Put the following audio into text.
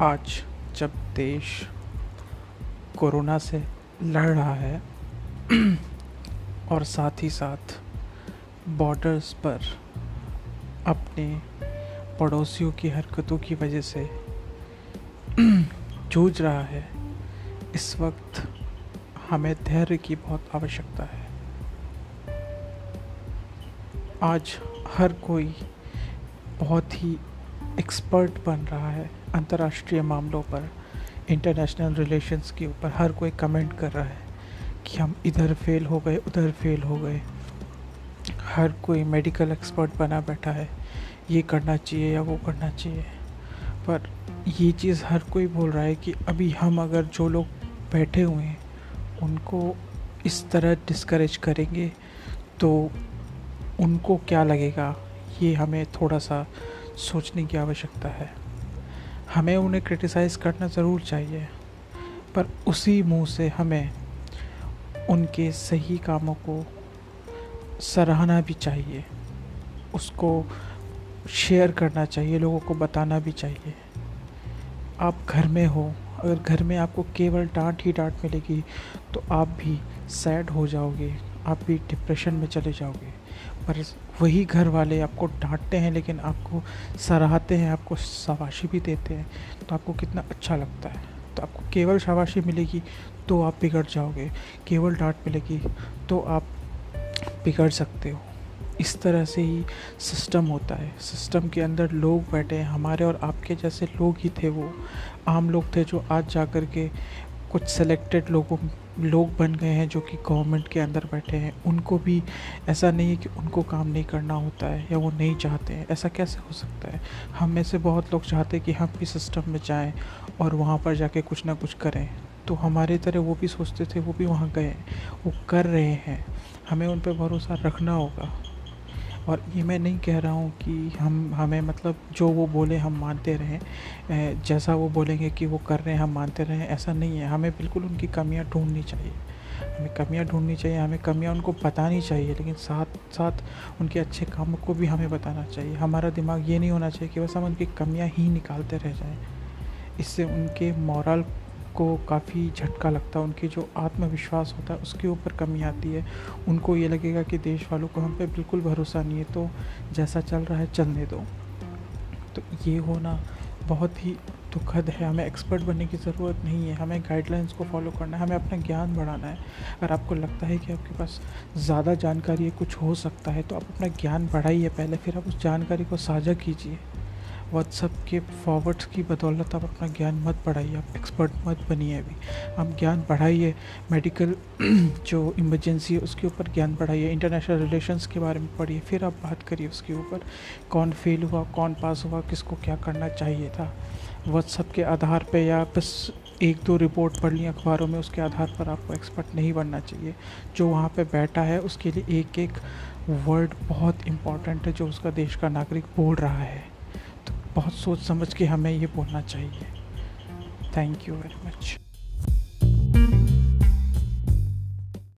आज जब देश कोरोना से लड़ रहा है और साथ ही साथ बॉर्डर्स पर अपने पड़ोसियों की हरकतों की वजह से जूझ रहा है, इस वक्त हमें धैर्य की बहुत आवश्यकता है। आज हर कोई बहुत ही एक्सपर्ट बन रहा है अंतर्राष्ट्रीय मामलों पर इंटरनेशनल रिलेशंस के ऊपर। हर कोई कमेंट कर रहा है कि हम इधर फेल हो गए, उधर फेल हो गए। हर कोई मेडिकल एक्सपर्ट बना बैठा है, ये करना चाहिए या वो करना चाहिए। पर ये चीज़ हर कोई बोल रहा है कि अभी हम अगर जो लोग बैठे हुए हैं, उनको इस तरह डिस्करेज करेंगे तो उनको क्या लगेगा? ये हमें थोड़ा सा सोचने की आवश्यकता है। हमें उन्हें क्रिटिसाइज़ करना ज़रूर चाहिए, पर उसी मुँह से हमें उनके सही कामों को सराहना भी चाहिए, उसको शेयर करना चाहिए, लोगों को बताना भी चाहिए। आप घर में हो, अगर घर में आपको केवल डांट ही डांट मिलेगी तो आप भी सैड हो जाओगे। आप भी डिप्रेशन में चले जाओगे। पर वही घर वाले आपको डांटते हैं, लेकिन आपको सराहते हैं, आपको शाबाशी भी देते हैं तो आपको कितना अच्छा लगता है। तो आपको केवल शाबाशी मिलेगी तो आप बिगड़ जाओगे। केवल डांट मिलेगी तो आप बिगड़ सकते हो। इस तरह से ही सिस्टम होता है। सिस्टम के अंदर लोग बैठे हैं, हमारे और आपके जैसे लोग ही थे वो। आम लोग थे जो आज जा कर के कुछ सेलेक्टेड लोगों लोग बन गए हैं जो कि गवर्नमेंट के अंदर बैठे हैं, उनको भी ऐसा नहीं है कि उनको काम नहीं करना होता है या वो नहीं चाहते हैं। ऐसा कैसे हो सकता है? हम में से बहुत लोग चाहते हैं कि हम भी सिस्टम में जाएँ और वहाँ पर जाके कुछ ना कुछ करें। तो हमारे तरह वो भी सोचते थे, वो भी वहाँ गए, वो कर रहे हैं। हमें उन पर भरोसा रखना होगा। और ये मैं नहीं कह रहा हूँ कि हम, हमें मतलब जो वो बोले हम मानते रहें। जैसा वो बोलेंगे कि वो कर रहे हैं, हम मानते रहें, ऐसा नहीं है। हमें बिल्कुल उनकी कमियाँ ढूंढनी चाहिए। हमें कमियाँ ढूंढनी चाहिए, हमें कमियाँ उनको बतानी चाहिए, लेकिन साथ साथ उनके अच्छे कामों को भी हमें बताना चाहिए। हमारा दिमाग ये नहीं होना चाहिए कि बस हम उनकी कमियाँ ही निकालते रह जाएँ। इससे उनके मॉरल को काफ़ी झटका लगता है, उनकी जो आत्मविश्वास होता है, उसके ऊपर कमी आती है। उनको ये लगेगा कि देश वालों को हम पे बिल्कुल भरोसा नहीं है तो जैसा चल रहा है चलने दो। तो ये होना बहुत ही दुखद है। हमें एक्सपर्ट बनने की ज़रूरत नहीं है। हमें गाइडलाइंस को फॉलो करना है। हमें अपना ज्ञान बढ़ाना है। अगर आपको लगता है कि आपके पास ज़्यादा जानकारी है कुछ हो सकता है तो आप अपना ज्ञान बढ़ाइए पहले, फिर आप उस जानकारी को साझा कीजिए। व्हाट्सअप के फॉरवर्ड्स की बदौलत आप अपना ज्ञान मत बढ़ाइए, आप एक्सपर्ट मत बनिए अभी। आप ज्ञान बढ़ाइए मेडिकल जो इमरजेंसी है उसके ऊपर ज्ञान बढ़ाइए इंटरनेशनल रिलेशंस के बारे में पढ़िए, फिर आप बात करिए उसके ऊपर। कौन फेल हुआ, कौन पास हुआ, किसको क्या करना चाहिए था? व्हाट्सअप के आधार पर या बस एक दो रिपोर्ट पढ़ ली अखबारों में, उसके आधार पर आपको एक्सपर्ट नहीं बनना चाहिए। जो वहाँ पे बैठा है, उसके लिए एक एक वर्ड बहुत इंपॉर्टेंट है, जो उसका देश का नागरिक बोल रहा है। बहुत सोच समझ के हमें ये बोलना चाहिए। Thank you very much